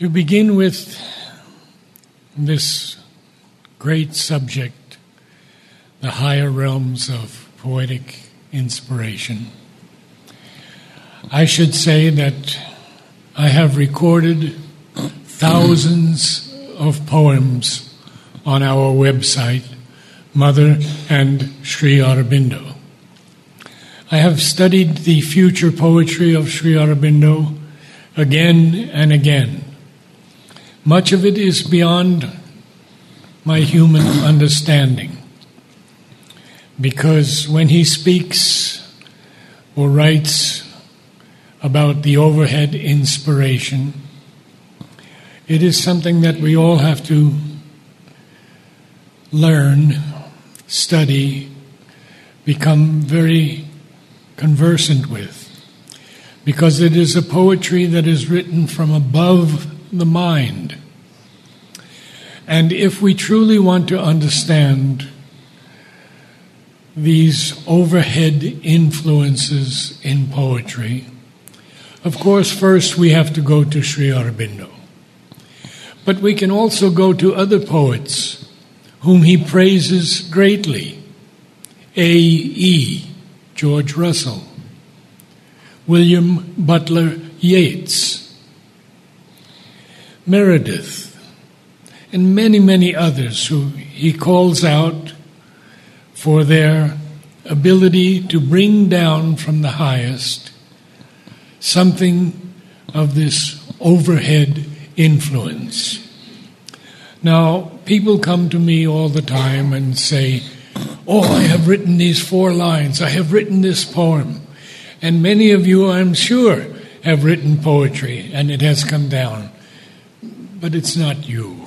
To begin with this great subject, the higher realms of poetic inspiration, I should say that I have recorded thousands of poems on our website, Mother and Sri Aurobindo. I have studied the future poetry of Sri Aurobindo again and again. Much of it is beyond my human understanding because when he speaks or writes about the overhead inspiration, it is something that we all have to learn, study, become very conversant with. Because it is a poetry that is written from above the mind. And if we truly want to understand these overhead influences in poetry, of course, first we have to go to Sri Aurobindo. But we can also go to other poets whom he praises greatly. A.E. George Russell, William Butler Yeats, Meredith, and many, many others who he calls out for their ability to bring down from the highest something of this overhead influence. Now, people come to me all the time and say, Oh, I have written these four lines, I have written this poem. And many of you, I'm sure, have written poetry and it has come down. But it's not you.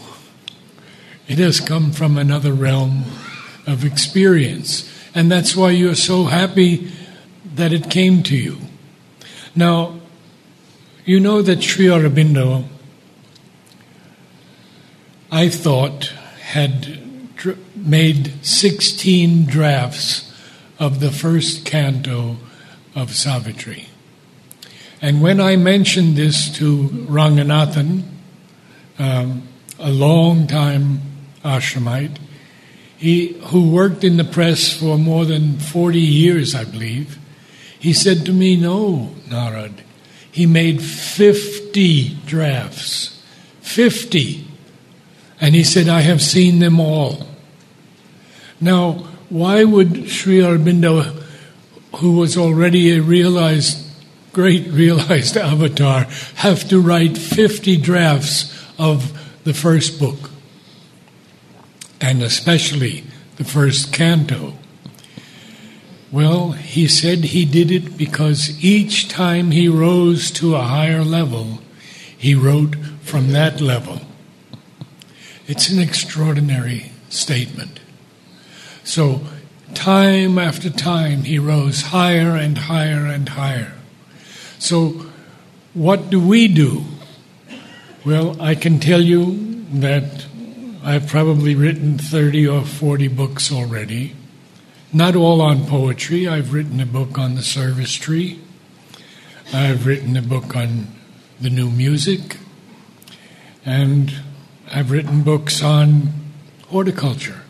It has come from another realm of experience. And that's why you're so happy that it came to you. Now, you know that Sri Aurobindo, I thought, had made 16 drafts of the first canto of Savitri. And when I mentioned this to Ranganathan, um, a long time ashramite, he, who worked in the press for more than 40 years, I believe, he said to me, No, Narad. He made 50 drafts. 50. And he said, I have seen them all. Now, why would Sri Aurobindo, who was already a realized, great realized avatar, have to write 50 drafts of the first book? And especially the first canto. Well, he said he did it because each time he rose to a higher level, he wrote from that level. It's an extraordinary statement. So, time after time, he rose higher and higher and higher. So, what do we do? Well, I can tell you that I've probably written 30 or 40 books already. Not all on poetry. I've written a book on the service tree. I've written a book on the new music. And I've written books on horticulture.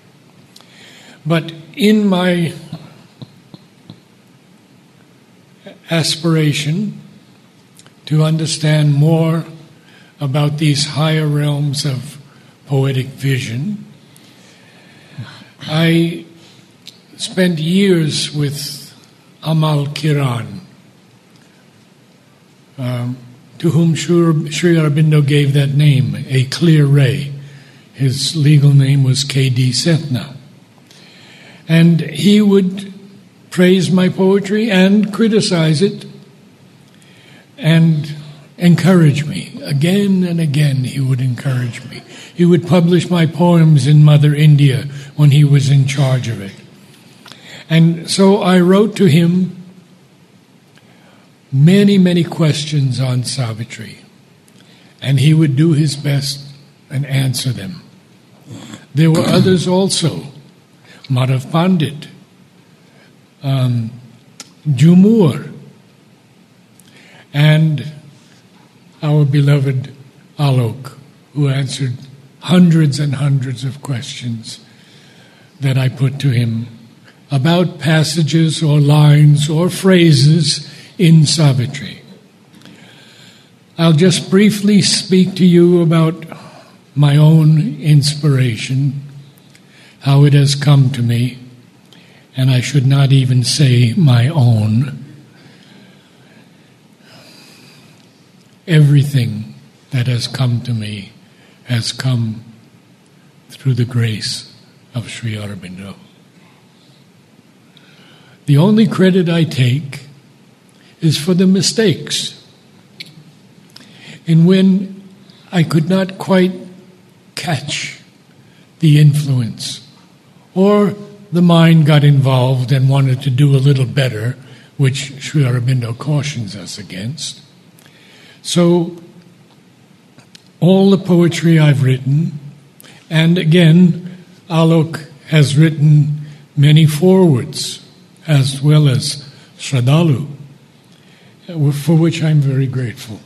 But in my aspiration to understand more about these higher realms of poetic vision, I spent years with Amal Kiran, um, to whom Sri Aurobindo gave that name, a clear ray. His legal name was K.D. Sethna. And he would praise my poetry and criticize it and encourage me. Again and again, he would encourage me. He would publish my poems in Mother India when he was in charge of it. And so I wrote to him many, many questions on Savitri, and he would do his best and answer them. There were others also, Madhav Pandit, um, Jhumur, and our beloved Alok, who answered hundreds and hundreds of questions that I put to him about passages or lines or phrases in Savitri. I'll just briefly speak to you about my own inspiration, how it has come to me, and I should not even say my own. Everything that has come to me has come through the grace of Sri Aurobindo. The only credit I take is for the mistakes. And when I could not quite catch the influence, or the mind got involved and wanted to do a little better, which Sri Aurobindo cautions us against. So, all the poetry I've written, and again, Alok has written many forewords as well as Shraddhalu, for which I'm very grateful.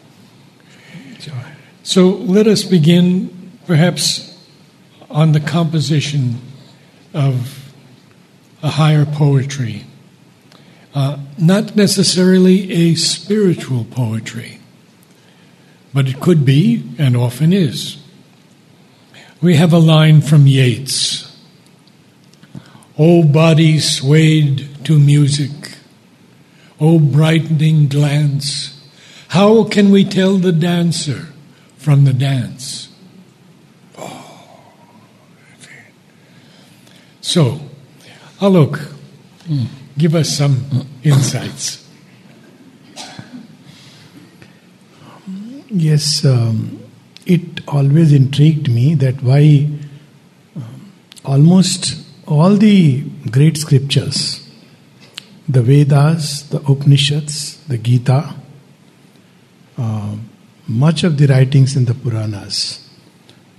So let us begin perhaps on the composition of a higher poetry. Uh, not necessarily a spiritual poetry, but it could be and often is. We have a line from Yeats O body swayed to music, O brightening glance, how can we tell the dancer from the dance? Oh. So, Alok, hmm, give us some insights. Yes, um, it always intrigued me that why um, almost all the great scriptures, the Vedas, the Upanishads, the Gita, uh, much of the writings in the Puranas,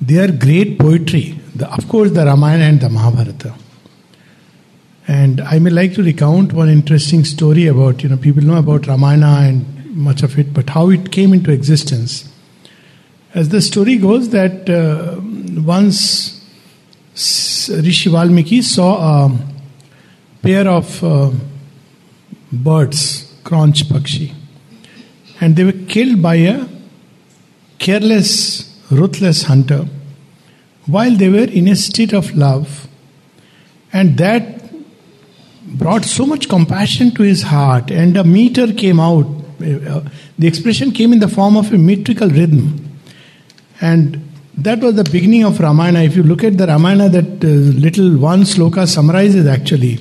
they are great poetry. The, of course, the Ramayana and the Mahabharata. And I may like to recount one interesting story about, you know, people know about Ramayana and much of it, but how it came into existence. As the story goes, that uh, once Rishi Valmiki saw a pair of uh, birds, Kranch Pakshi, and they were killed by a careless, ruthless hunter while they were in a state of love. And that brought so much compassion to his heart, and a meter came out the expression came in the form of a metrical rhythm. And that was the beginning of Ramayana. If you look at the Ramayana, that uh, little one sloka summarizes actually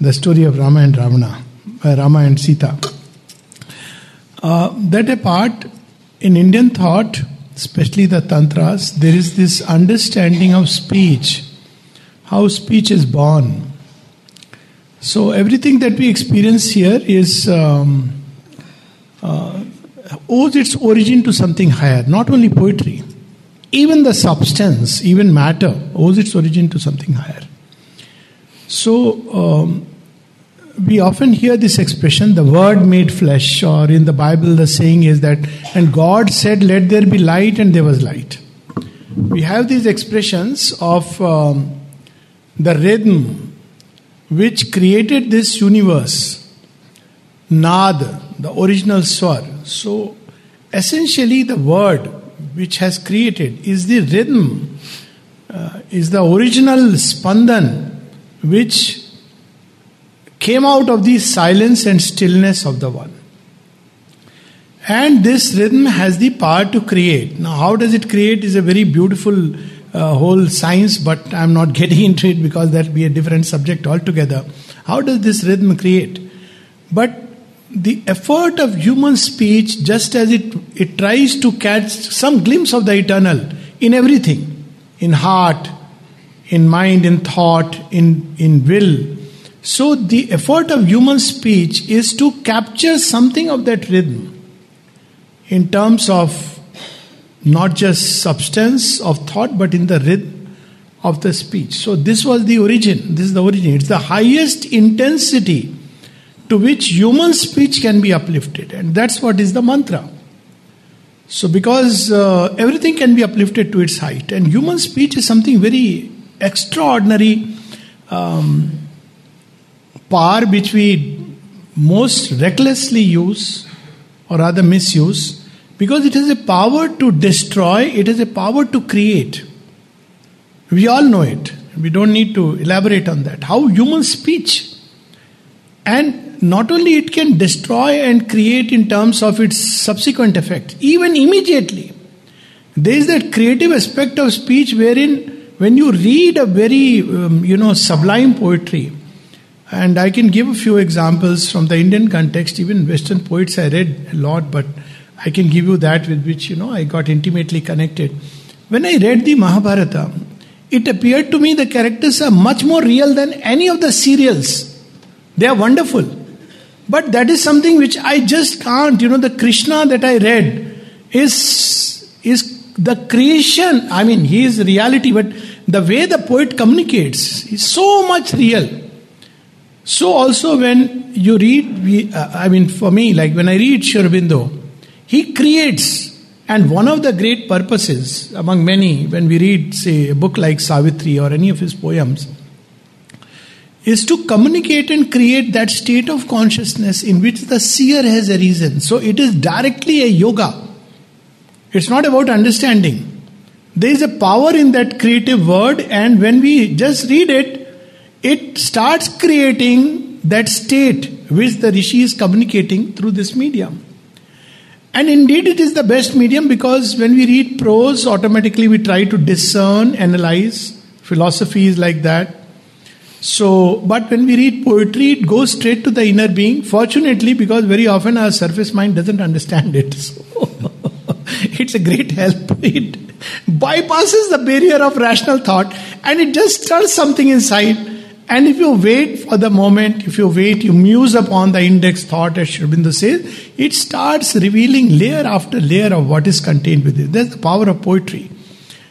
the story of Rama and Ravana, uh, Rama and Sita. Uh, that apart, in Indian thought, especially the Tantras, there is this understanding of speech, how speech is born. So everything that we experience here is. Um, uh, owes its origin to something higher, not only poetry. Even the substance, even matter, owes its origin to something higher. So, um, we often hear this expression, the word made flesh, or in the Bible, the saying is that, and God said, Let there be light, and there was light. We have these expressions of um, the rhythm which created this universe. Nad, the original swar. So, essentially, the word which has created is the rhythm, uh, is the original spandan which came out of the silence and stillness of the one. And this rhythm has the power to create. Now, how does it create is a very beautiful uh, whole science, but I'm not getting into it because that will be a different subject altogether. How does this rhythm create? But the effort of human speech, just as it, it tries to catch some glimpse of the eternal in everything, in heart, in mind, in thought, in, in will. So, the effort of human speech is to capture something of that rhythm in terms of not just substance of thought, but in the rhythm of the speech. So, this was the origin. This is the origin. It's the highest intensity to which human speech can be uplifted. And that's what is the mantra. So, because uh, everything can be uplifted to its height, and human speech is something very extraordinary um, power which we most recklessly use or rather misuse because it has a power to destroy, it has a power to create. We all know it. We don't need to elaborate on that. How human speech and not only it can destroy and create in terms of its subsequent effect, even immediately. There is that creative aspect of speech wherein when you read a very um, you know sublime poetry and i can give a few examples from the indian context even western poets i read a lot but i can give you that with which you know i got intimately connected when i read the mahabharata it appeared to me the characters are much more real than any of the serials they are wonderful. But that is something which I just can't. You know, the Krishna that I read is, is the creation. I mean, he is reality, but the way the poet communicates is so much real. So, also, when you read, we, uh, I mean, for me, like when I read Sri Aurobindo, he creates. And one of the great purposes, among many, when we read, say, a book like Savitri or any of his poems, is to communicate and create that state of consciousness in which the seer has arisen. So it is directly a yoga. It's not about understanding. There is a power in that creative word, and when we just read it, it starts creating that state which the Rishi is communicating through this medium. And indeed, it is the best medium because when we read prose, automatically we try to discern, analyze. Philosophy is like that. So, but when we read poetry, it goes straight to the inner being. Fortunately, because very often our surface mind doesn't understand it. So, it's a great help. It bypasses the barrier of rational thought and it just stirs something inside. And if you wait for the moment, if you wait, you muse upon the index thought, as Aurobindo says, it starts revealing layer after layer of what is contained within. it. That's the power of poetry.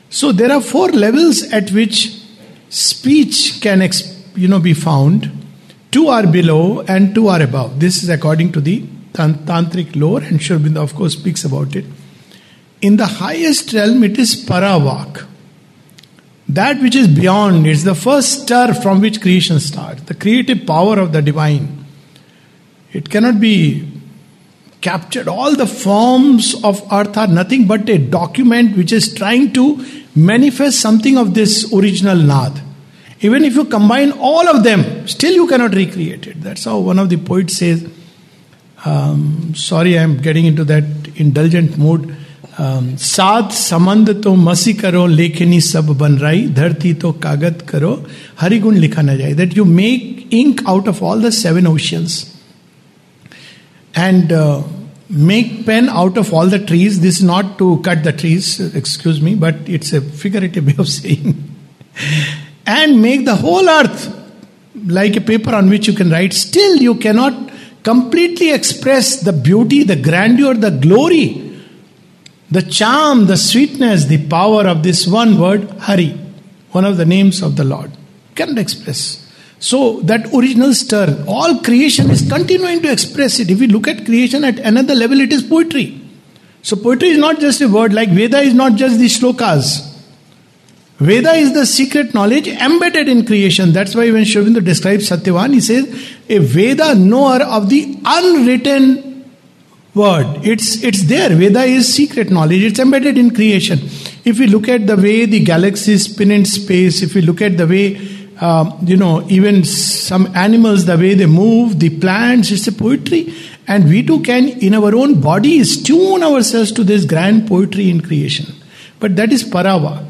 So there are four levels at which speech can express you know be found. Two are below and two are above. This is according to the tantric lore and Sri Aurobindo of course speaks about it. In the highest realm it is paravak that which is beyond it's the first stir from which creation starts. The creative power of the divine. It cannot be captured. All the forms of earth are nothing but a document which is trying to manifest something of this original nad even if you combine all of them, still you cannot recreate it. That's how one of the poets says. Um, sorry, I am getting into that indulgent mood. सात समंद तो मसी करो लेखनी सब बन रही धरती तो कागत करो हरिगुण लिखा न जाए that you make ink out of all the seven oceans and make pen out of all the trees. This is not to cut the trees, excuse me, but it's a figurative way of saying and make the whole earth like a paper on which you can write, still you cannot completely express the beauty, the grandeur, the glory, the charm, the sweetness, the power of this one word, Hari, one of the names of the Lord. Cannot express. So that original stir, all creation is continuing to express it. If we look at creation at another level, it is poetry. So poetry is not just a word, like Veda is not just the shlokas. Veda is the secret knowledge embedded in creation. That's why when Sri describes Satyavan, he says, a Veda knower of the unwritten word. It's, it's there. Veda is secret knowledge. It's embedded in creation. If we look at the way the galaxies spin in space, if we look at the way um, you know, even some animals, the way they move, the plants, it's a poetry. And we too can, in our own bodies, tune ourselves to this grand poetry in creation. But that is parava.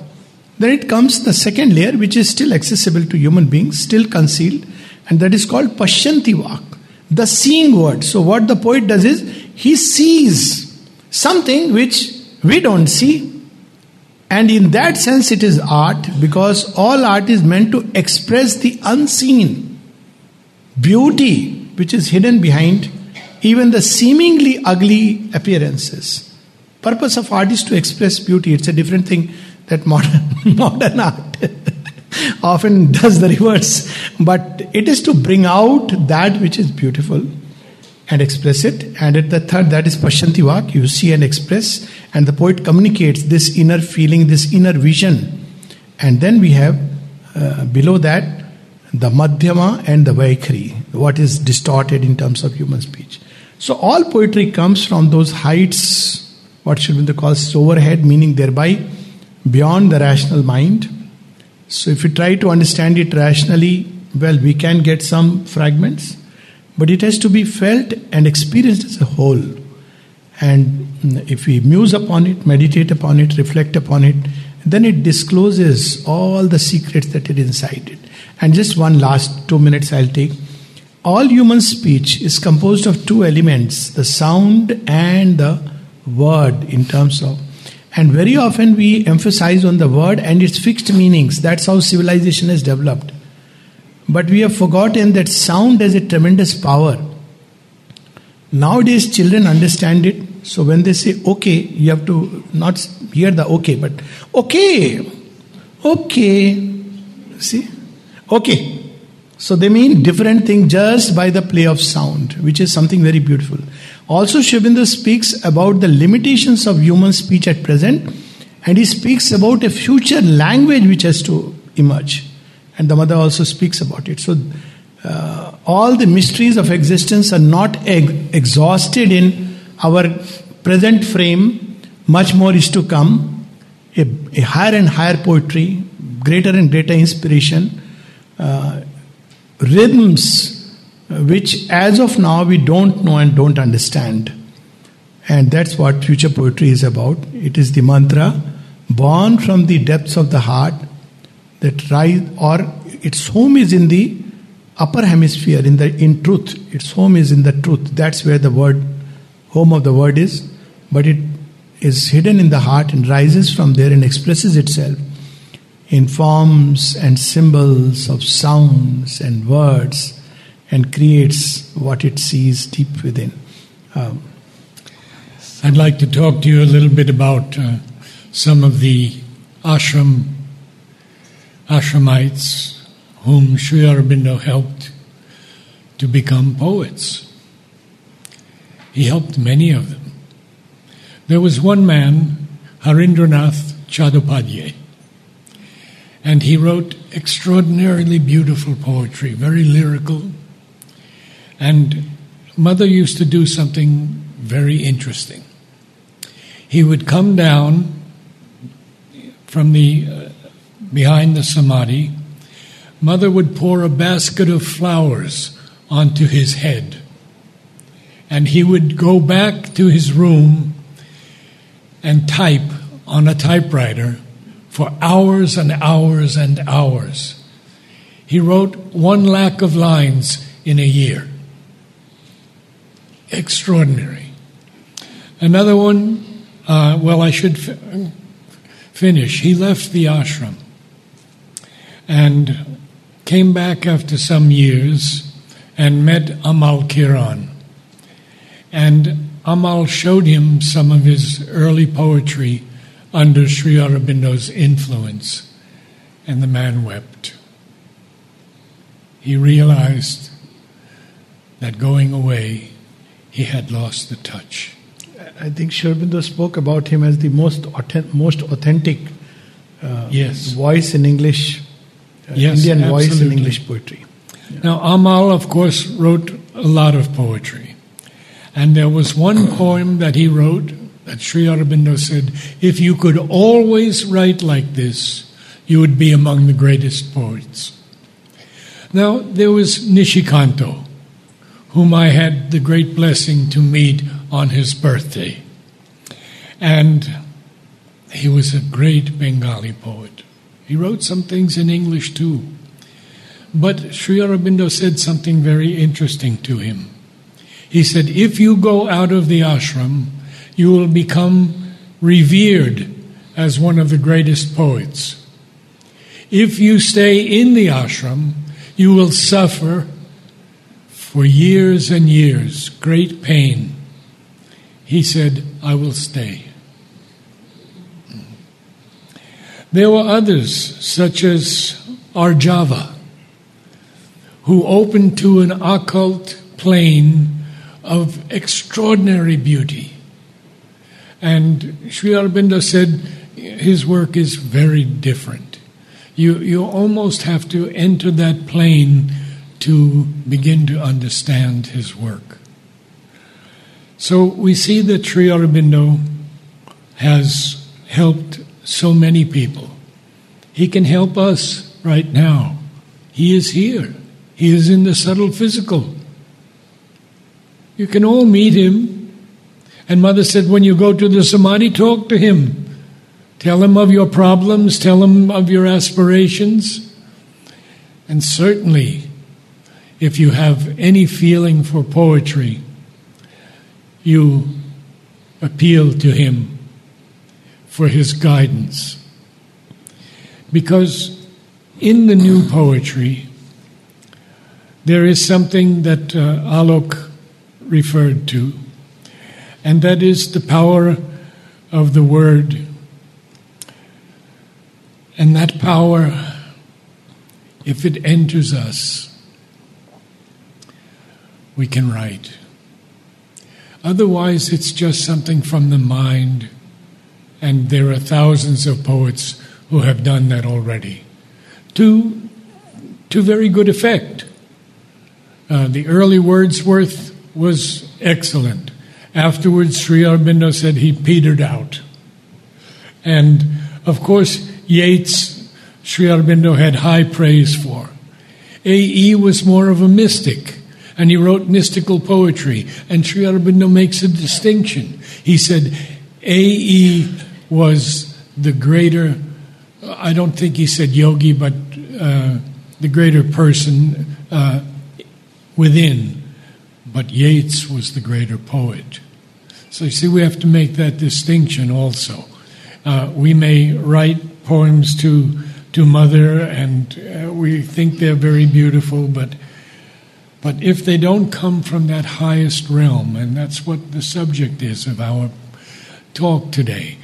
Then it comes the second layer, which is still accessible to human beings, still concealed, and that is called Pashyanti Vak, the seeing word. So, what the poet does is he sees something which we don't see. And in that sense, it is art because all art is meant to express the unseen beauty which is hidden behind even the seemingly ugly appearances. Purpose of art is to express beauty. It's a different thing that modern, modern art often does the reverse. But it is to bring out that which is beautiful. and express it. And at the third, that is Pashyanti Vak, you see and express, and the poet communicates this inner feeling, this inner vision. And then we have uh, below that the Madhyama and the Vaikhari, what is distorted in terms of human speech. So all poetry comes from those heights, what should be called overhead, meaning thereby beyond the rational mind. So if we try to understand it rationally, well, we can get some fragments, but it has to be felt and experienced as a whole. And if we muse upon it, meditate upon it, reflect upon it, then it discloses all the secrets that are inside it. And just one last two minutes I'll take. All human speech is composed of two elements the sound and the word, in terms of. And very often we emphasize on the word and its fixed meanings. That's how civilization has developed. But we have forgotten that sound has a tremendous power. Nowadays, children understand it. So when they say okay, you have to not hear the okay, but okay, okay. See? Okay. So they mean different thing just by the play of sound, which is something very beautiful. Also, Aurobindo speaks about the limitations of human speech at present, and he speaks about a future language which has to emerge. And the mother also speaks about it. So, uh, all the mysteries of existence are not ex- exhausted in our present frame. Much more is to come. A, a higher and higher poetry, greater and greater inspiration uh, rhythms which, as of now, we don't know and don't understand. And that's what future poetry is about. It is the mantra born from the depths of the heart that rise, or its home is in the upper hemisphere, in the in truth. Its home is in the truth. That's where the word, home of the word is. But it is hidden in the heart and rises from there and expresses itself in forms and symbols of sounds and words and creates what it sees deep within. Um, I'd like to talk to you a little bit about uh, some of the ashram ashramites whom Sri Aurobindo helped to become poets. He helped many of them. There was one man, Harindranath Chattopadhyay. And he wrote extraordinarily beautiful poetry, very lyrical. And Mother used to do something very interesting. He would come down from the uh, behind the samadhi. Mother would pour a basket of flowers onto his head. And he would go back to his room and type on a typewriter for hours and hours and hours. He wrote one lakh of lines in a year. Extraordinary. Another one, uh, well, I should finish. He left the ashram and came back after some years and met Amal Kiran. And Amal showed him some of his early poetry under Sri Aurobindo's influence, and the man wept. He realized that going away, he had lost the touch. I think Sri spoke about him as the most authentic, most authentic uh, yes. voice in English, uh, yes, Indian absolutely. voice in English poetry. Yeah. Now, Amal, of course, wrote a lot of poetry. And there was one poem that he wrote that Sri Aurobindo said, if you could always write like this, you would be among the greatest poets. Now, there was Nishikanto, whom I had the great blessing to meet on his birthday. And he was a great Bengali poet. He wrote some things in English too. But Sri Aurobindo said something very interesting to him. He said, If you go out of the ashram, you will become revered as one of the greatest poets. If you stay in the ashram, you will suffer for years and years great pain. He said, I will stay. There were others, such as Arjava, who opened to an occult plane of extraordinary beauty. And Sri Aurobindo said his work is very different. You, you almost have to enter that plane to begin to understand his work. So we see that Sri Aurobindo has helped so many people. He can help us right now. He is here. He is in the subtle physical. You can all meet him. And Mother said, when you go to the Samadhi, talk to him. Tell him of your problems, tell him of your aspirations. And certainly, if you have any feeling for poetry, you appeal to him for his guidance. Because in the new poetry, there is something that uh, Alok referred to, and that is the power of the word. And that power, if it enters us, we can write. Otherwise, it's just something from the mind, and there are thousands of poets who have done that already to, to very good effect. Uh, the early Wordsworth was excellent. Afterwards, Sri Aurobindo said he petered out. And of course, Yeats, Sri Aurobindo had high praise for. A.E. was more of a mystic, and he wrote mystical poetry. And Sri Aurobindo makes a distinction. He said A.E. was the greater, I don't think he said yogi, but uh, the greater person uh, within, but Yeats was the greater poet. So you see, we have to make that distinction also. Uh, we may write poems to to mother, and uh, we think they're very beautiful, but but if they don't come from that highest realm, and that's what the subject is of our talk today,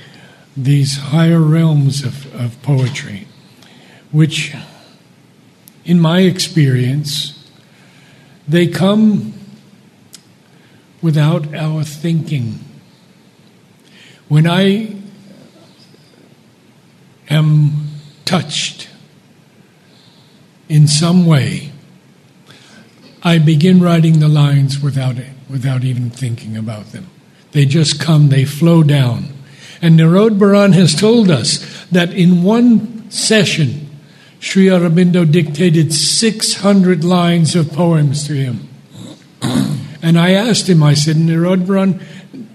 these higher realms of, of poetry, which, in my experience, they come without our thinking. When I am touched in some way, I begin writing the lines without it, without even thinking about them. They just come, they flow down. And Nirod Baran has told us that in one session, Sri Aurobindo dictated 600 lines of poems to him. And I asked him, I said, Nirodbaran,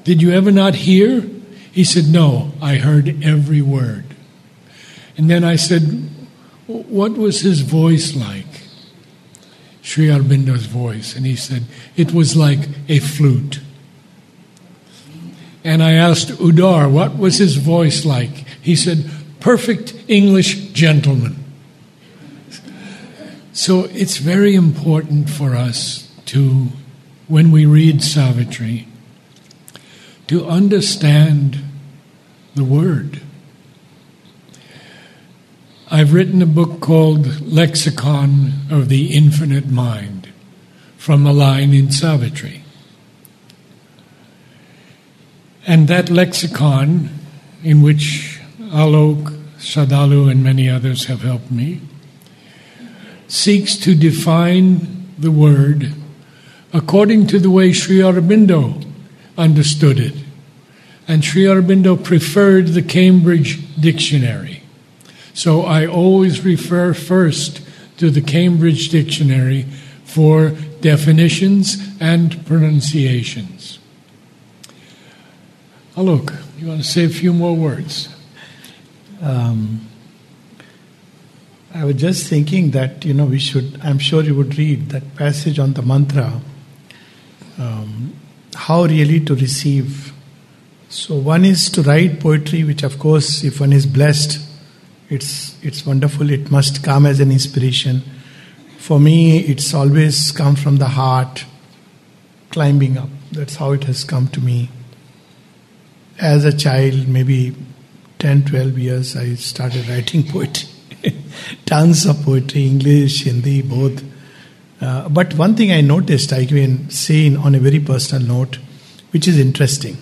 did you ever not hear? He said, No, I heard every word. And then I said, What was his voice like? Sri Aurobindo's voice. And he said, It was like a flute. And I asked Udar, What was his voice like? He said, Perfect English gentleman. So it's very important for us to, when we read Savitri, to understand the word. I've written a book called Lexicon of the Infinite Mind from a line in Savitri. And that lexicon, in which Alok, Shraddhalu, and many others have helped me, seeks to define the word according to the way Sri Aurobindo understood it. And Sri Aurobindo preferred the Cambridge Dictionary. So I always refer first to the Cambridge Dictionary for definitions and pronunciations. Alok, you want to say a few more words? Um, I was just thinking that, you know, we should, I'm sure you would read that passage on the mantra, um, how really to receive. So, one is to write poetry, which, of course, if one is blessed, it's, it's wonderful, it must come as an inspiration. For me, it's always come from the heart, climbing up. That's how it has come to me. As a child, maybe 10, 12 years, I started writing poetry. tons of poetry, English, Hindi, both. Uh, but one thing I noticed, I can say in, on a very personal note, which is interesting,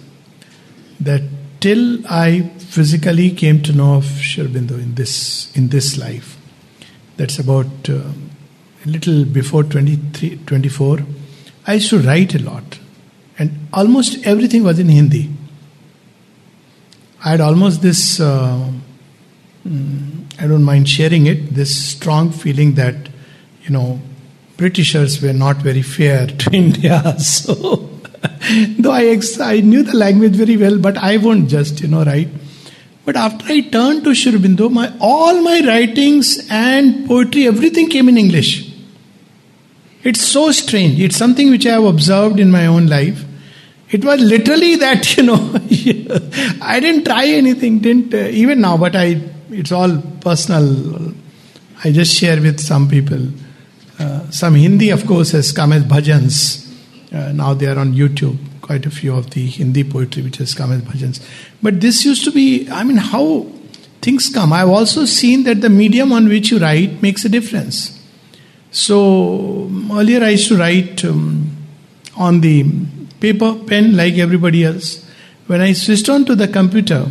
that till I physically came to know of Sri Aurobindo in this in this life, that's about uh, a little before 23, 24, I used to write a lot, and almost everything was in Hindi. I had almost this. Uh, mm, I don't mind sharing it. This strong feeling that, you know, Britishers were not very fair to India. So, though I, ex- I knew the language very well, but I won't just, you know, write. But after I turned to Sri Aurobindo, my, all my writings and poetry, everything came in English. It's so strange. It's something which I have observed in my own life. It was literally that, you know, I didn't try anything, didn't, uh, even now, but I, it's all personal. I just share with some people. Uh, some Hindi, of course, has come as bhajans. Uh, now they are on YouTube. Quite a few of the Hindi poetry which has come as bhajans. But this used to be, I mean, how things come. I've also seen that the medium on which you write makes a difference. So earlier I used to write um, on the paper, pen, like everybody else. When I switched on to the computer,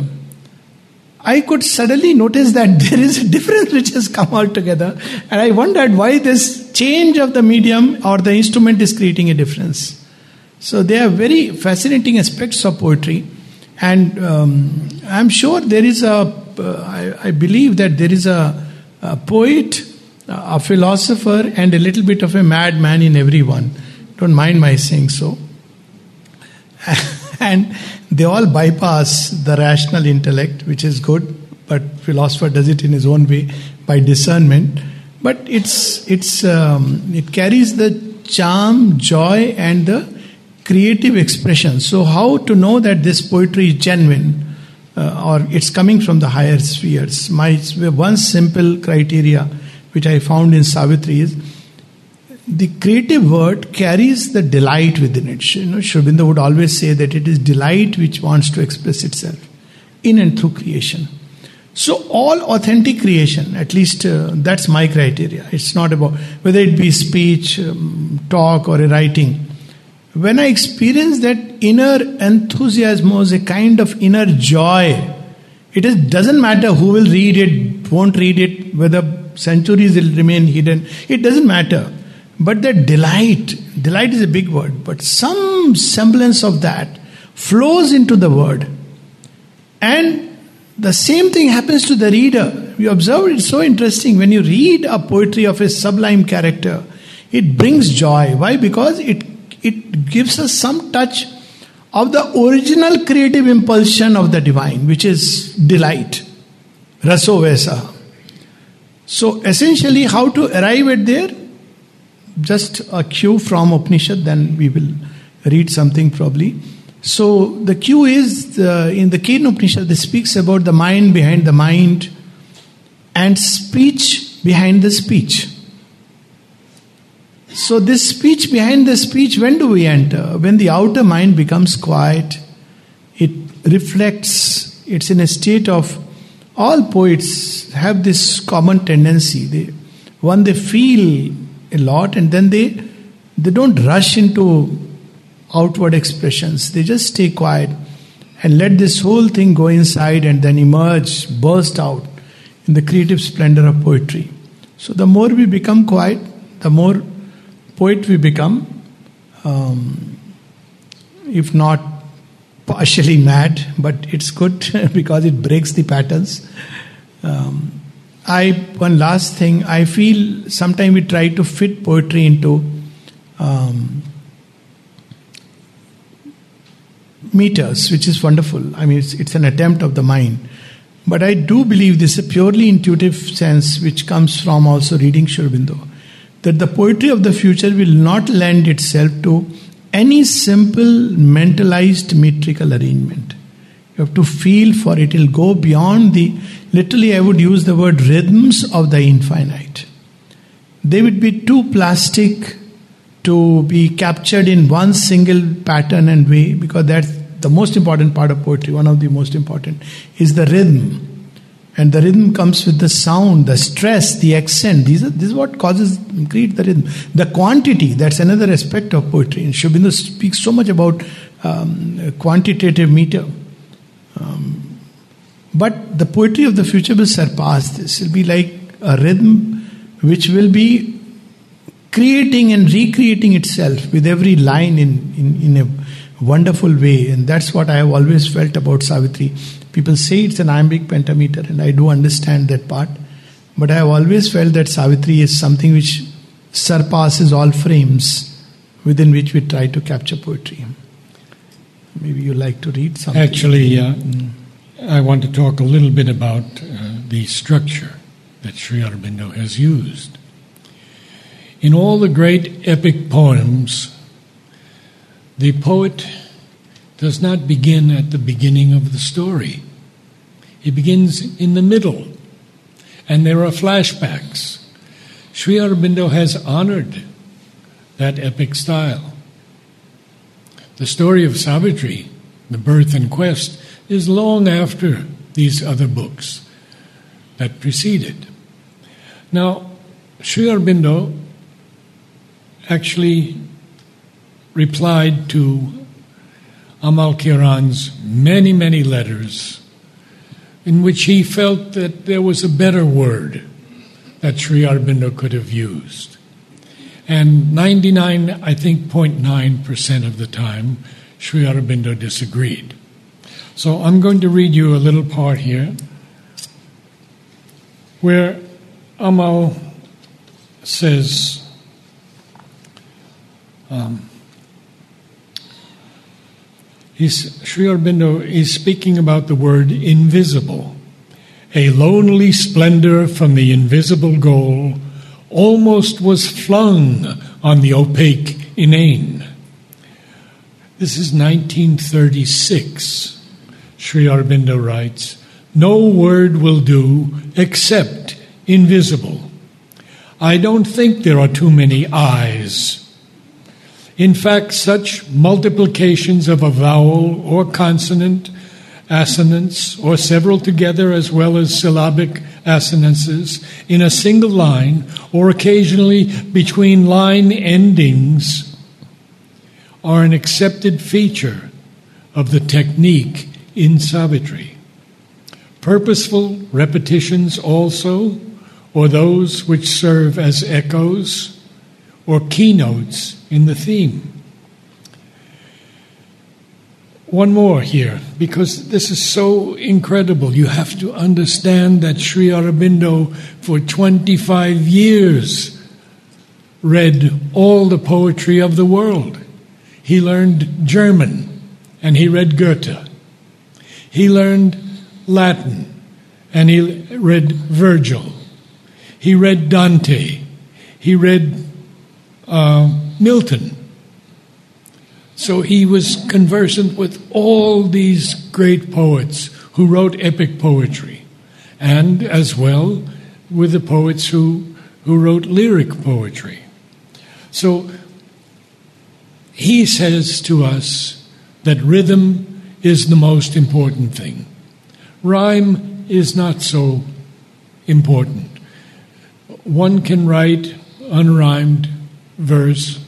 I could suddenly notice that there is a difference which has come altogether, and I wondered why this change of the medium or the instrument is creating a difference. So they are very fascinating aspects of poetry, and um, I'm sure there is a. Uh, I, I, believe that there is a, a poet, a philosopher, and a little bit of a madman in everyone. Don't mind my saying so. and they all bypass the rational intellect, which is good, but philosopher does it in his own way by discernment. But it's it's um, it carries the charm, joy, and the creative expression. So, how to know that this poetry is genuine uh, or it's coming from the higher spheres? My one simple criteria, which I found in Savitri, is the creative word carries the delight within it. You know, Sri Aurobindo would always say that it is delight which wants to express itself in and through creation. So, all authentic creation, at least uh, that's my criteria. It's not about whether it be speech, um, talk, or writing. When I experience that inner enthusiasm as a kind of inner joy, it is, doesn't matter who will read it, won't read it, whether centuries will remain hidden. It doesn't matter but that delight, delight is a big word, but some semblance of that flows into the word. And the same thing happens to the reader. You observe it's so interesting. When you read a poetry of a sublime character, it brings joy. Why? Because it it gives us some touch of the original creative impulsion of the divine, which is delight. Raso vai sah. So essentially, how to arrive at there? just a cue from Upanishad, then we will read something probably. So the cue is the, in the Kena Upanishad, this speaks about the mind behind the mind and speech behind the speech. So this speech behind the speech, when do we enter? When the outer mind becomes quiet, it reflects, it's in a state of all poets have this common tendency. They, one they feel a lot and then they they don't rush into outward expressions they just stay quiet and let this whole thing go inside and then emerge burst out in the creative splendor of poetry so the more we become quiet the more poet we become um, if not partially mad but it's good because it breaks the patterns um, I one last thing. I feel sometimes we try to fit poetry into um, meters, which is wonderful. I mean, it's, it's an attempt of the mind. But I do believe this is a purely intuitive sense which comes from also reading Sri Aurobindo that the poetry of the future will not lend itself to any simple mentalized metrical arrangement. You have to feel for it. It'll go beyond the Literally, I would use the word rhythms of the infinite. They would be too plastic to be captured in one single pattern and way because that's the most important part of poetry, one of the most important, is the rhythm. And the rhythm comes with the sound, the stress, the accent. These are, this is what causes, create the rhythm. The quantity, that's another aspect of poetry. And speaks so much about um, quantitative meter. Um, but the poetry of the future will surpass this. It will be like a rhythm which will be creating and recreating itself with every line in, in, in a wonderful way. And that's what I have always felt about Savitri. People say it's an iambic pentameter, and I do understand that part. But I have always felt that Savitri is something which surpasses all frames within which we try to capture poetry. Maybe you like to read something. Actually, uh. I want to talk a little bit about uh, the structure that Sri Aurobindo has used. In all the great epic poems, the poet does not begin at the beginning of the story. It begins in the middle, and there are flashbacks. Sri Aurobindo has honored that epic style. The story of Savitri, the birth and quest, is long after these other books that preceded. Now, Sri Aurobindo actually replied to Amal Kiran's many, many letters in which he felt that there was a better word that Sri Aurobindo could have used. And 99, I think, 0.9% of the time, Sri Aurobindo disagreed. So I'm going to read you a little part here where Amal says, um, He's, Sri Aurobindo is speaking about the word invisible, a lonely splendor from the invisible goal almost was flung on the opaque inane. This is 1936. Sri Aurobindo writes, No word will do except invisible. I don't think there are too many eyes in fact, such multiplications of a vowel or consonant, assonance, or several together, as well as syllabic assonances, in a single line, or occasionally between line endings, are an accepted feature of the technique in Savitri. Purposeful repetitions also, or those which serve as echoes or keynotes in the theme. One more here, because this is so incredible. You have to understand that Sri Aurobindo, for 25 years, read all the poetry of the world. He learned German, and he read Goethe. He learned Latin, and he read Virgil. He read Dante. He read uh, Milton. So he was conversant with all these great poets who wrote epic poetry, and as well with the poets who, who wrote lyric poetry. So he says to us that rhythm is the most important thing. Rhyme is not so important. One can write unrhymed verse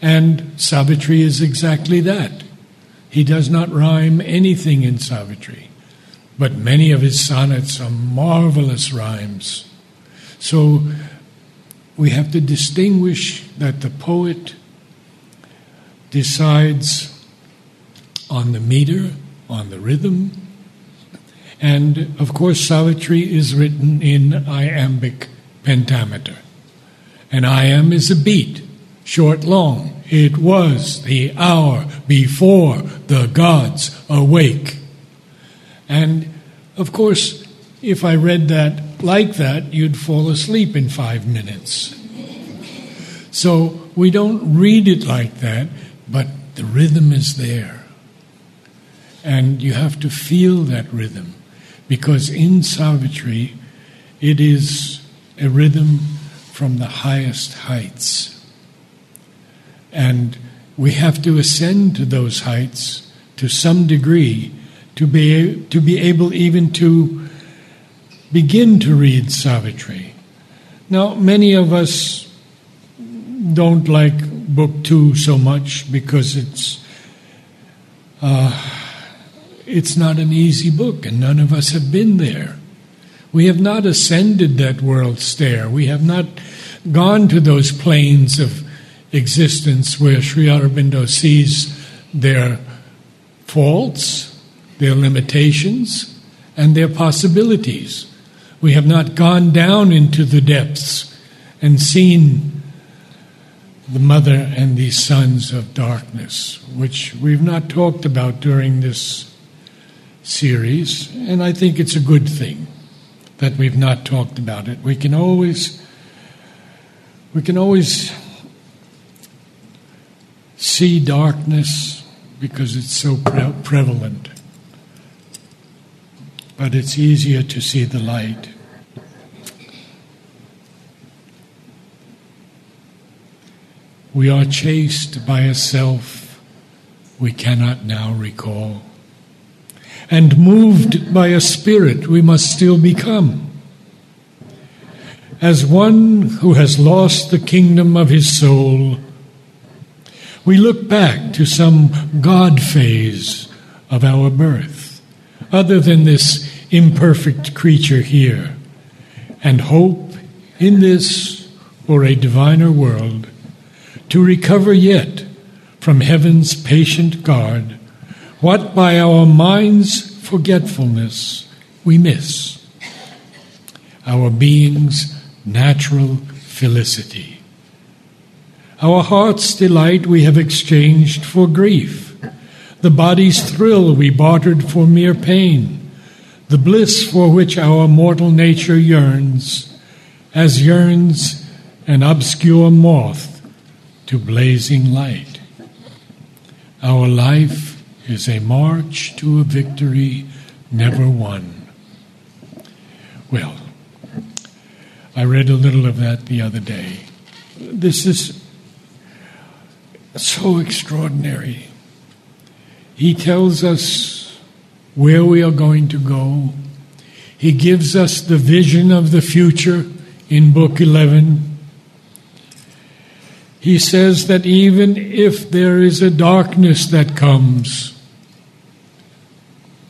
and Savitri is exactly that. He does not rhyme anything in Savitri, but many of his sonnets are marvelous rhymes. So we have to distinguish that the poet decides on the meter, on the rhythm, and of course, Savitri is written in iambic pentameter. An iamb is a beat short long. It was the hour before the gods awake. And of course, if I read that like that, you'd fall asleep in five minutes. So we don't read it like that, but the rhythm is there. And you have to feel that rhythm because in Savitri, it is a rhythm from the highest heights. And we have to ascend to those heights to some degree to be, to be able even to begin to read Savitri. Now, many of us don't like book two so much because it's uh, it's not an easy book, and none of us have been there. We have not ascended that world stair. We have not gone to those planes of existence where Sri Aurobindo sees their faults, their limitations, and their possibilities. We have not gone down into the depths and seen the mother and the sons of darkness, which we've not talked about during this series, and I think it's a good thing that we've not talked about it. We can always we can always see darkness because it's so pre- prevalent. But it's easier to see the light. We are chased by a self we cannot now recall, and moved by a spirit we must still become. As one who has lost the kingdom of his soul, we look back to some God phase of our birth, other than this imperfect creature here, and hope in this or a diviner world to recover yet from heaven's patient guard what by our mind's forgetfulness we miss our being's natural felicity. Our heart's delight we have exchanged for grief. The body's thrill we bartered for mere pain. The bliss for which our mortal nature yearns, as yearns an obscure moth to blazing light. Our life is a march to a victory never won. Well, I read a little of that the other day. This is so extraordinary. He tells us where we are going to go. He gives us the vision of the future in Book 11. He says that even if there is a darkness that comes,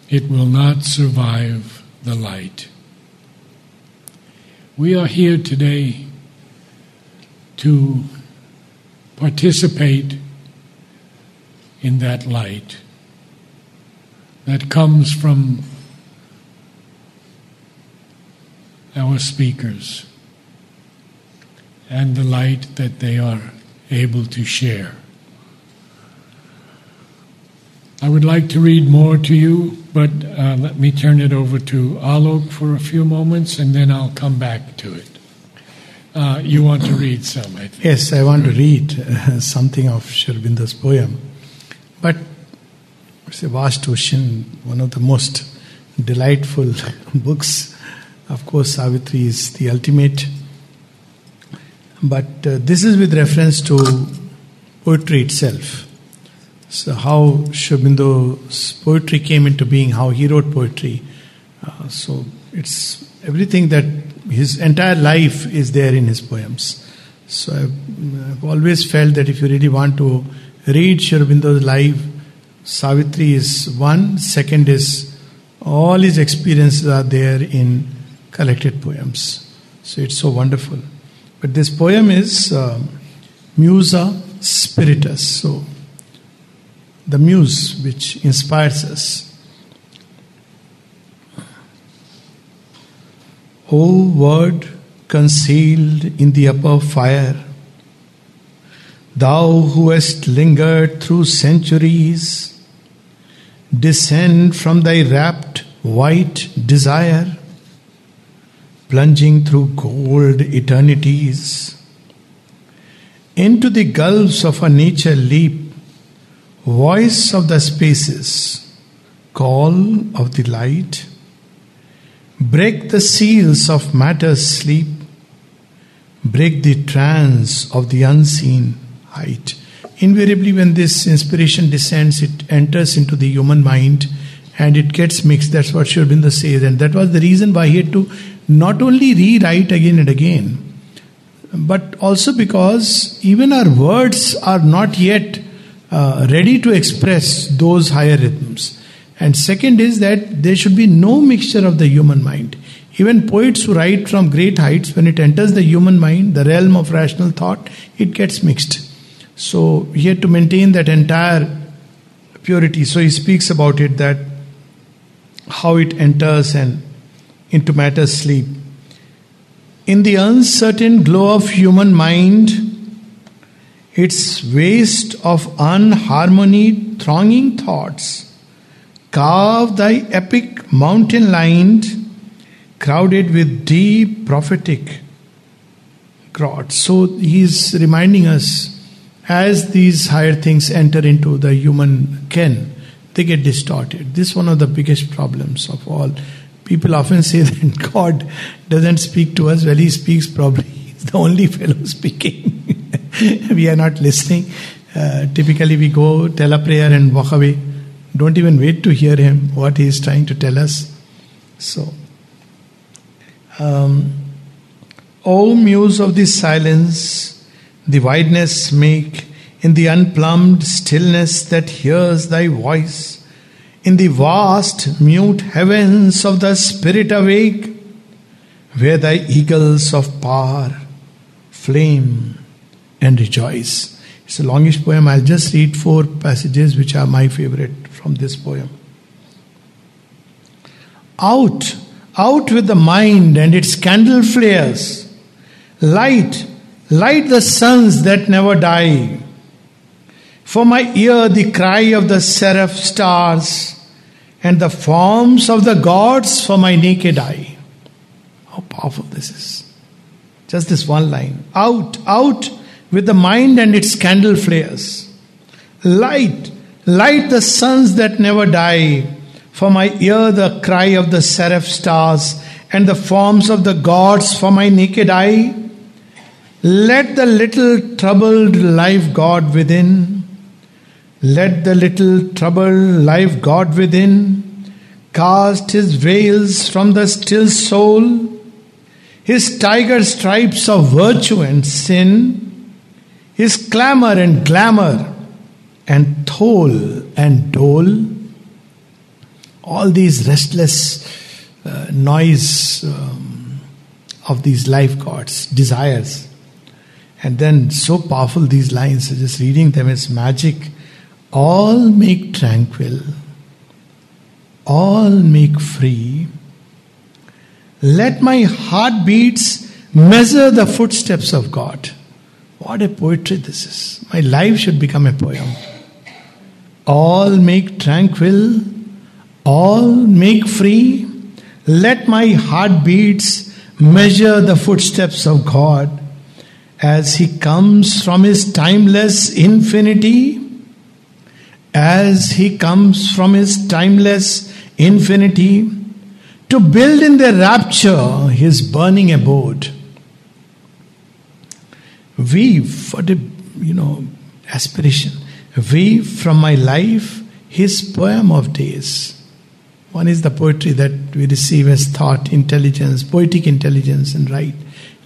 it will not survive the light. We are here today to participate in that light that comes from our speakers and the light that they are able to share. I would like to read more to you, but uh, let me turn it over to Alok for a few moments and then I'll come back to it. Uh, you want to read some, I think. Yes, I want to read uh, something of Sri Aurobindo's poem. But it's a vast ocean, one of the most delightful books. Of course, Savitri is the ultimate. But uh, this is with reference to poetry itself. So, how Sri Aurobindo's poetry came into being, how he wrote poetry. Uh, so, it's everything that his entire life is there in his poems. So, I've, I've always felt that if you really want to read Sri Aurobindo's life, Savitri is one, second is all his experiences are there in collected poems. So, it's so wonderful. But this poem is uh, Musa Spiritus. So, the muse which inspires us. O word concealed in the upper fire, thou who hast lingered through centuries, descend from thy rapt white desire, plunging through gold eternities. Into the gulfs of a nature leap, voice of the spaces, call of the light Break the seals of matter's sleep. Break the trance of the unseen height. Invariably, when this inspiration descends, it enters into the human mind and it gets mixed. That's what Sri says, and that was the reason why he had to not only rewrite again and again, but also because even our words are not yet uh, ready to express those higher rhythms. And second is that there should be no mixture of the human mind. Even poets who write from great heights, when it enters the human mind, the realm of rational thought, it gets mixed. So he had to maintain that entire purity. So he speaks about it that how it enters and into matter sleep. In the uncertain glow of human mind, its waste of unharmony, thronging thoughts, carve thy epic mountain lined, crowded with deep prophetic grots. So he's reminding us as these higher things enter into the human ken, they get distorted. This is one of the biggest problems of all. People often say that God doesn't speak to us. Well, He speaks probably. He's the only fellow speaking. we are not listening. Uh, typically, we go tell a prayer and walk away. Don't even wait to hear Him, what He is trying to tell us. So, um, O muse of this silence, the wideness make in the unplumbed stillness that hears thy voice, in the vast mute heavens of the spirit awake, where thy eagles of power flame and rejoice. It's a longish poem. I'll just read four passages which are my favorite from this poem. Out, out with the mind and its candle flares. Light, Light the suns that never die. For my ear, the cry of the seraph stars, and the forms of the gods for my naked eye. How powerful this is. Just this one line. Out, out with the mind and its candle flares. Light, light the suns that never die. For my ear, the cry of the seraph stars, and the forms of the gods for my naked eye. Let the little troubled life God within, let the little troubled life God within cast his veils from the still soul, his tiger stripes of virtue and sin, his clamor and glamour and toll and dole, all these restless uh, noise um, of these life gods, desires and then so powerful these lines, just reading them is magic. All make tranquil, all make free. Let my heartbeats measure the footsteps of God. What a poetry this is. My life should become a poem. All make tranquil, all make free. Let my heartbeats measure the footsteps of God as he comes from his timeless infinity, as he comes from his timeless infinity to build in the rapture his burning abode. Weave, what a you know aspiration. Weave from my life his poem of days. One is the poetry that we receive as thought, intelligence, poetic intelligence, and write.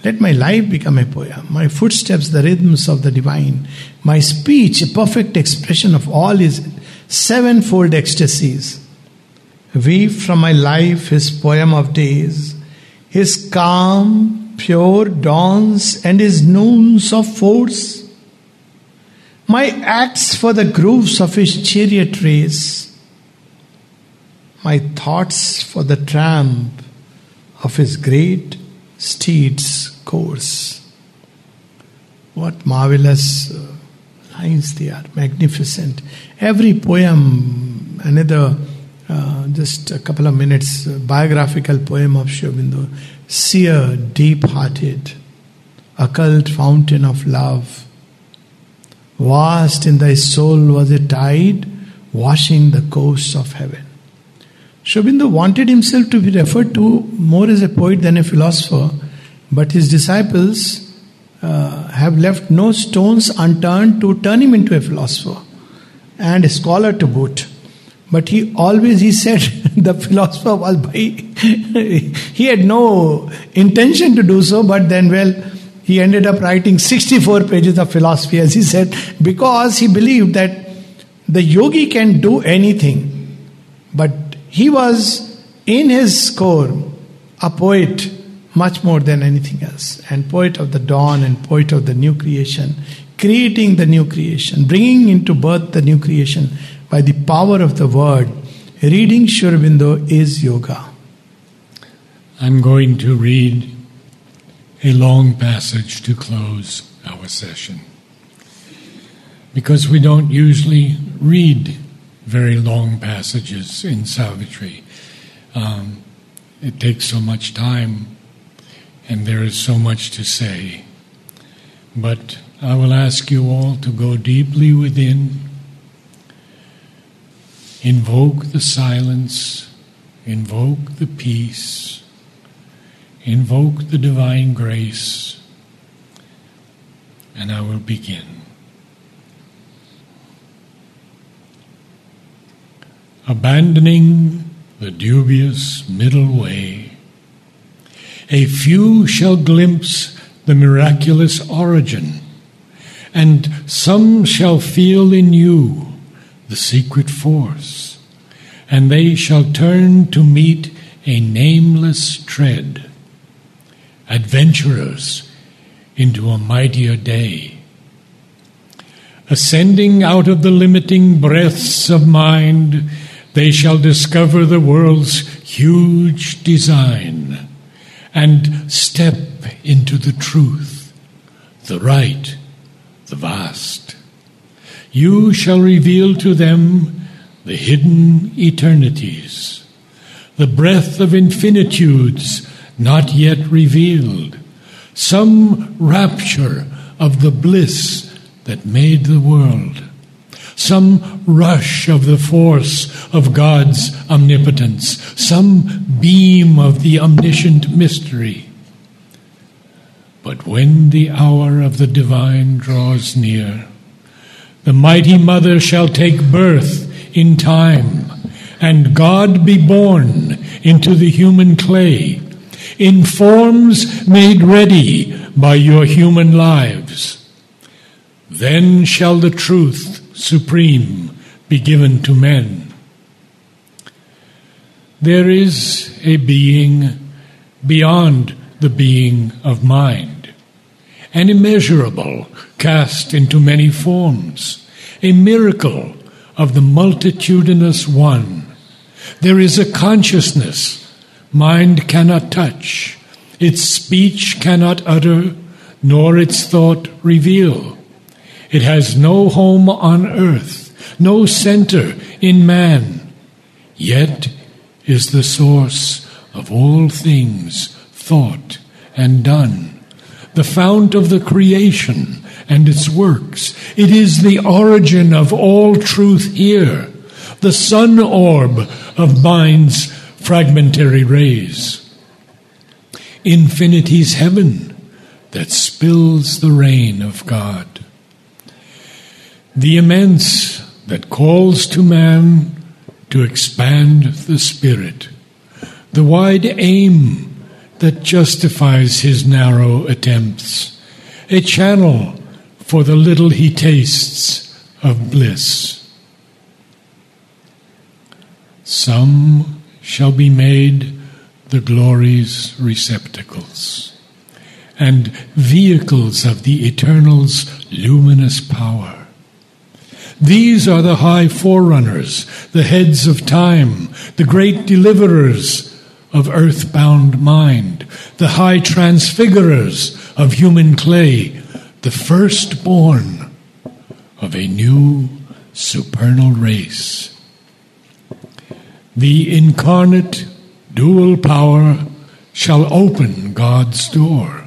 Let my life become a poem, my footsteps the rhythms of the divine, my speech a perfect expression of all his sevenfold ecstasies. Weave from my life his poem of days, his calm, pure dawns and his noons of force, my acts for the grooves of his chariot race, my thoughts for the tramp of his great steeds course. What marvelous uh, lines they are, magnificent. Every poem, another uh, just a couple of minutes, uh, biographical poem of Sri Aurobindo, seer, deep hearted, occult fountain of love. Vast in thy soul was a tide washing the coasts of heaven. Sri Aurobindo wanted himself to be referred to more as a poet than a philosopher but his disciples uh, have left no stones unturned to turn him into a philosopher and a scholar to boot. But he always, he said, the philosopher was by, he had no intention to do so, but then, well, he ended up writing 64 pages of philosophy, as he said, because he believed that the yogi can do anything. But he was, in his core, a poet much more than anything else, and poet of the dawn and poet of the new creation, creating the new creation, bringing into birth the new creation by the power of the word. Reading Sri is yoga. I'm going to read a long passage to close our session. Because we don't usually read very long passages in Savitri. Um, it takes so much time and there is so much to say. But I will ask you all to go deeply within, invoke the silence, invoke the peace, invoke the divine grace, and I will begin. Abandoning the dubious middle way, a few shall glimpse the miraculous origin, and some shall feel in you the secret force, and they shall turn to meet a nameless tread, adventurers into a mightier day. Ascending out of the limiting breaths of mind, they shall discover the world's huge design and step into the truth, the right, the vast. You shall reveal to them the hidden eternities, the breath of infinitudes not yet revealed, some rapture of the bliss that made the world some rush of the force of God's omnipotence, some beam of the omniscient mystery. But when the hour of the divine draws near, the mighty mother shall take birth in time, and God be born into the human clay, in forms made ready by your human lives. Then shall the truth supreme be given to men. There is a being beyond the being of mind, an immeasurable cast into many forms, a miracle of the multitudinous one. There is a consciousness mind cannot touch, its speech cannot utter, nor its thought reveal. It has no home on earth, no center in man, yet is the source of all things thought and done, the fount of the creation and its works. It is the origin of all truth here, the sun orb of mind's fragmentary rays. Infinity's heaven that spills the rain of God the immense that calls to man to expand the spirit, the wide aim that justifies his narrow attempts, a channel for the little he tastes of bliss. Some shall be made the glory's receptacles and vehicles of the Eternal's luminous power these are the high forerunners, the heads of time, the great deliverers of earthbound mind, the high transfigurers of human clay, the firstborn of a new supernal race. The incarnate dual power shall open God's door.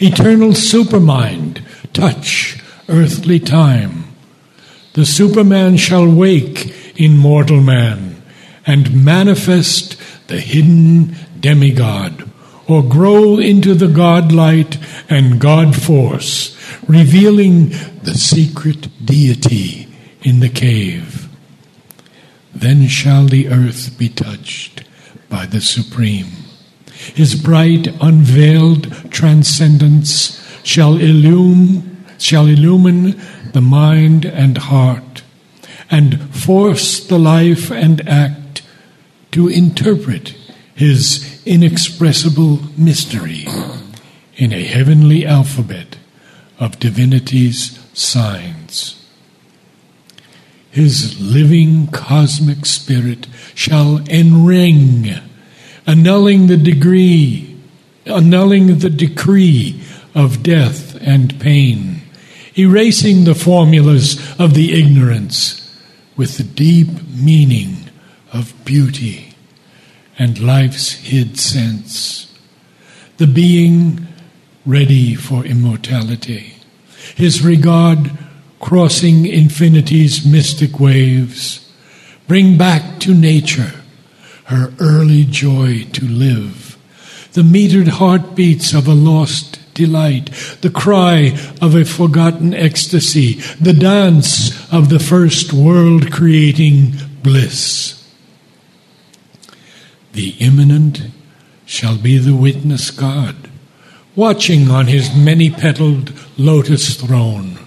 Eternal supermind touch earthly time the Superman shall wake in mortal man and manifest the hidden demigod, or grow into the God light and God force, revealing the secret deity in the cave. Then shall the earth be touched by the Supreme. His bright, unveiled transcendence shall illumine, shall illumine the mind and heart, and force the life and act to interpret his inexpressible mystery in a heavenly alphabet of divinity's signs. His living cosmic spirit shall enring, annulling the degree, annulling the decree of death and pain, erasing the formulas of the ignorance with the deep meaning of beauty and life's hid sense. The being ready for immortality. His regard crossing infinity's mystic waves. Bring back to nature her early joy to live. The metered heartbeats of a lost delight, the cry of a forgotten ecstasy, the dance of the first world creating bliss. The immanent shall be the witness God, watching on his many petaled lotus throne,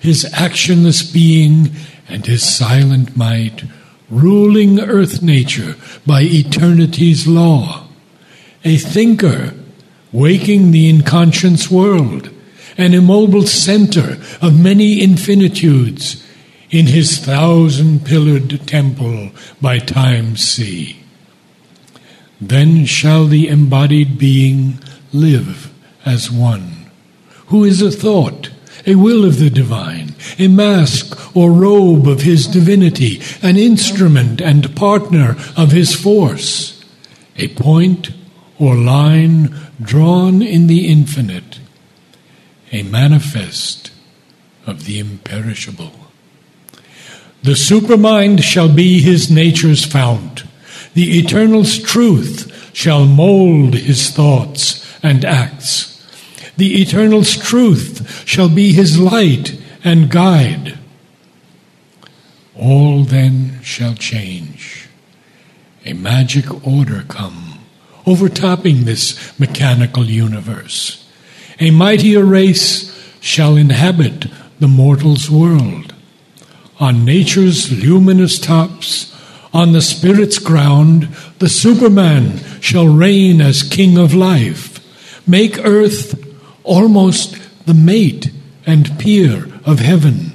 his actionless being and his silent might, ruling earth nature by eternity's law. A thinker waking the inconscious world, an immobile center of many infinitudes in his thousand pillared temple by time's sea. Then shall the embodied being live as one, who is a thought, a will of the divine, a mask or robe of his divinity, an instrument and partner of his force, a point or line drawn in the infinite, a manifest of the imperishable. The supermind shall be his nature's fount the eternal's truth shall mold his thoughts and acts. The eternal's truth shall be his light and guide. All then shall change. A magic order come, overtopping this mechanical universe. A mightier race shall inhabit the mortal's world. On nature's luminous tops, on the Spirit's ground, the Superman shall reign as King of life, make earth almost the mate and peer of heaven,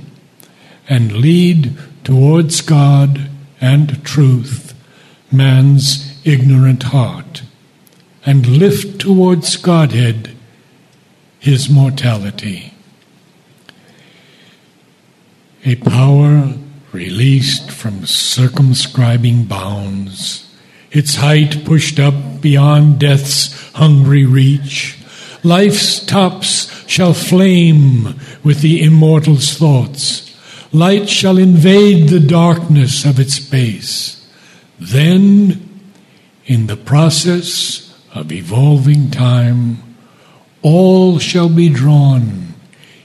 and lead towards God and truth man's ignorant heart, and lift towards Godhead his mortality. A power released from circumscribing bounds, its height pushed up beyond death's hungry reach. Life's tops shall flame with the immortal's thoughts. Light shall invade the darkness of its base. Then, in the process of evolving time, all shall be drawn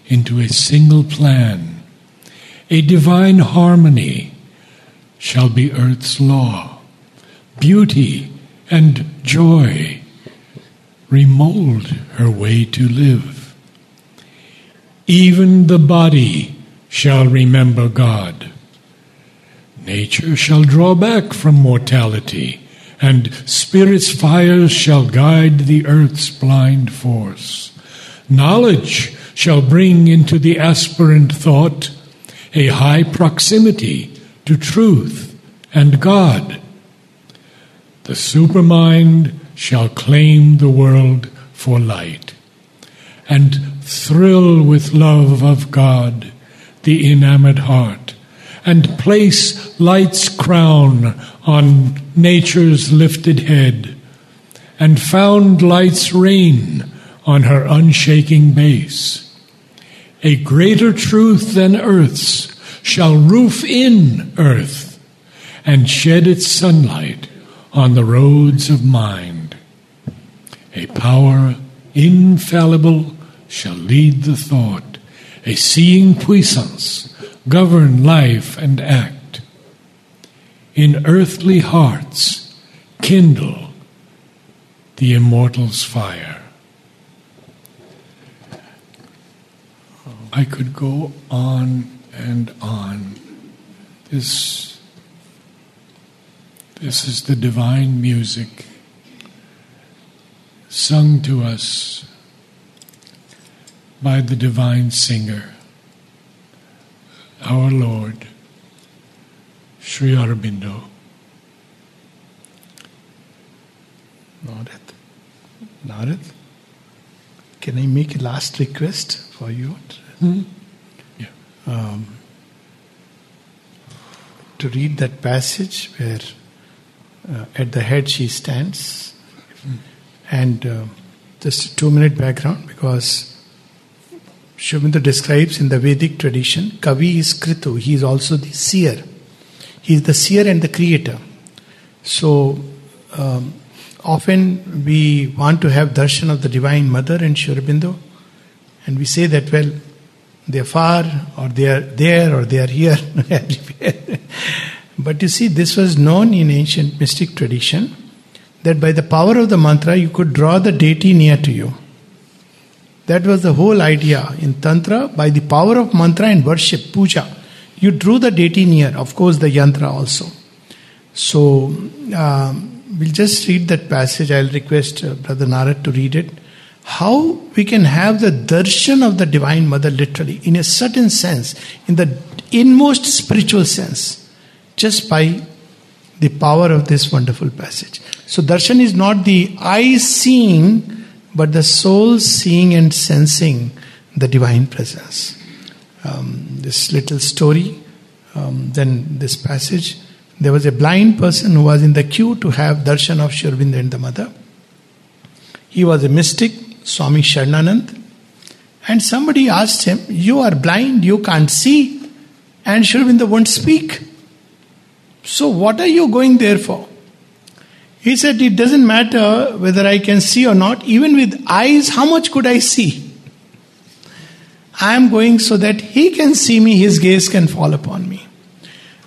into a single plan a divine harmony shall be earth's law. Beauty and joy remold her way to live. Even the body shall remember God. Nature shall draw back from mortality, and spirit's fires shall guide the earth's blind force. Knowledge shall bring into the aspirant thought a high proximity to truth and God. The supermind shall claim the world for light and thrill with love of God the enamored heart and place light's crown on nature's lifted head and found light's reign on her unshaking base a greater truth than earth's shall roof in earth and shed its sunlight on the roads of mind. A power infallible shall lead the thought, a seeing puissance govern life and act. in earthly hearts kindle the immortal's fire. I could go on and on. This, this is the divine music sung to us by the divine singer, our Lord, Sri Aurobindo. Narad. Narad, can I make a last request for you? Hmm? Yeah. Um, to read that passage where uh, at the head she stands. And uh, just a two minute background because Aurobindo describes in the Vedic tradition, Kavi is Kratu, he is also the seer. He is the seer and the creator. So um, often we want to have darshan of the Divine Mother and Sri and we say that, well, they are far, or they are there, or they are here, everywhere. but you see, this was known in ancient mystic tradition that by the power of the mantra you could draw the deity near to you. That was the whole idea in Tantra. By the power of mantra and worship, puja, you drew the deity near. Of course, the yantra also. So, um, we'll just read that passage. I'll request uh, Brother Narad to read it. How we can have the darshan of the Divine Mother literally, in a certain sense, in the inmost spiritual sense, just by the power of this wonderful passage. So, darshan is not the eye seeing, but the soul seeing and sensing the divine presence. Um, this little story, um, then this passage. There was a blind person who was in the queue to have darshan of Sri Aurobindo and the mother. He was a mystic, Swami Sharanand, and somebody asked him, You are blind, you can't see, and Aurobindo won't speak. So, what are you going there for? He said, It doesn't matter whether I can see or not, even with eyes, how much could I see? I am going so that he can see me, his gaze can fall upon me.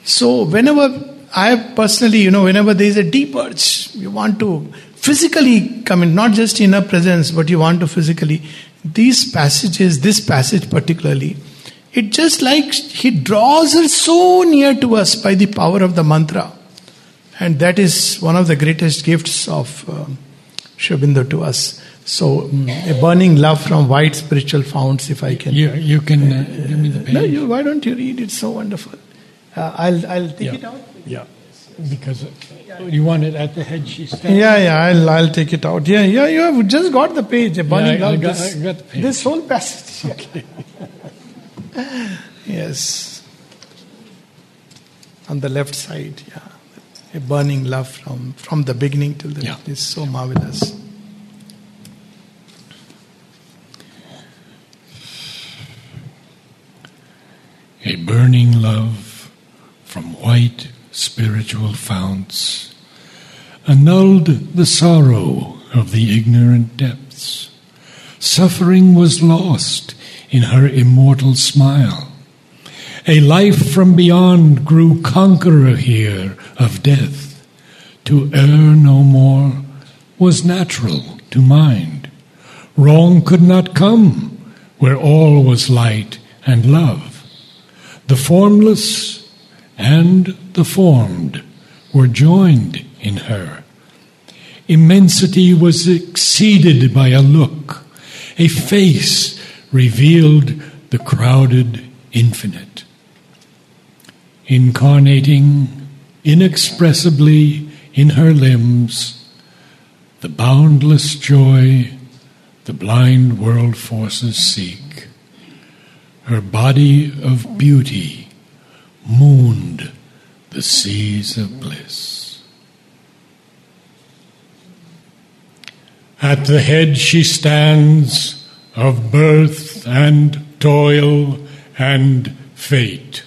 So, whenever I personally, you know, whenever there is a deep urge, you want to physically come in, not just in a presence, but you want to physically. These passages, this passage particularly, it just like he draws her so near to us by the power of the mantra. And that is one of the greatest gifts of um, to us. So, um, a burning love from white spiritual founts, if I can. You, you can uh, give me the page. No, you, why don't you read it? So wonderful. Uh, I'll, I'll take Yeah. it out. Yeah, because uh, you want it at the head she stands. Yeah, yeah, I'll, I'll take it out. Yeah, yeah, you have just got the page. A burning I- I love. got- this, I got the page. this whole passage. yes. On the left side, yeah. A burning love from, from the beginning till the Yeah. end is so marvelous. A burning love from white spiritual founts annulled the sorrow of the ignorant depths. Suffering was lost in her immortal smile. A life from beyond grew conqueror here of death. To err no more was natural to mind. Wrong could not come where all was light and love. The formless and the formed were joined in her. Immensity was exceeded by a look. A face revealed the crowded infinite. Incarnating inexpressibly in her limbs, the boundless joy the blind world forces seek. Her body of beauty mooned the seas of bliss. At the head she stands of birth and toil and fate.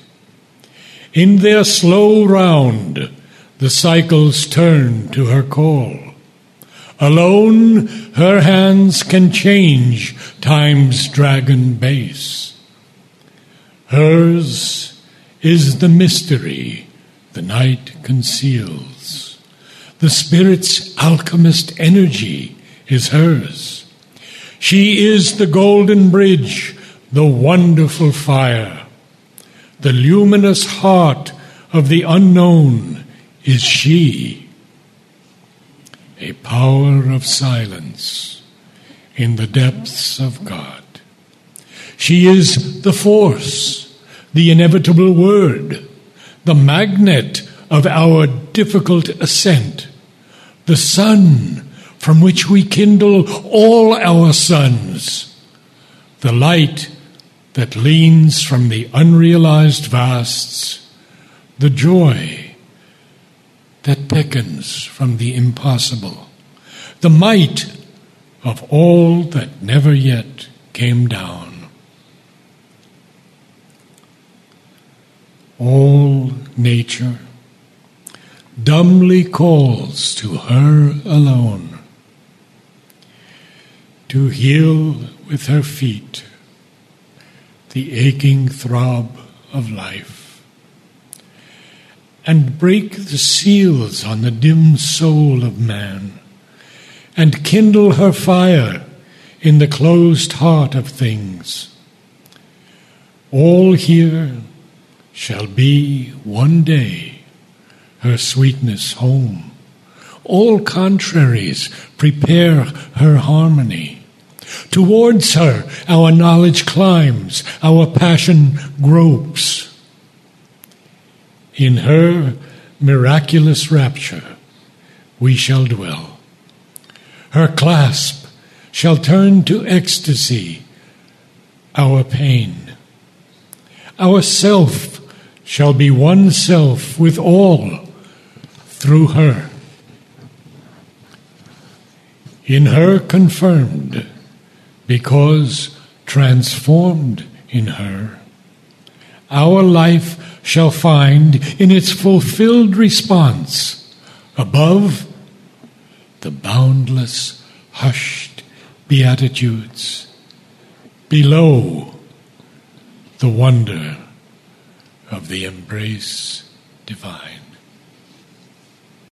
In their slow round, the cycles turn to her call. Alone, her hands can change time's dragon base. Hers is the mystery the night conceals. The Spirit's alchemist energy is hers. She is the golden bridge, the wonderful fire. The luminous heart of the unknown is she. A power of silence in the depths of God. She is the force, the inevitable word, the magnet of our difficult ascent, the sun from which we kindle all our suns, the light that leans from the unrealized vasts, the joy that beckons from the impossible, the might of all that never yet came down. All nature dumbly calls to her alone to heal with her feet the aching throb of life and break the seals on the dim soul of man and kindle her fire in the closed heart of things. All here shall be one day her sweetness home. All contraries prepare her harmony. Towards her our knowledge climbs, our passion gropes. In her miraculous rapture we shall dwell. Her clasp shall turn to ecstasy our pain. Our self shall be one self with all through her. In her confirmed because transformed in her, our life shall find in its fulfilled response above the boundless, hushed beatitudes, below the wonder of the embrace divine.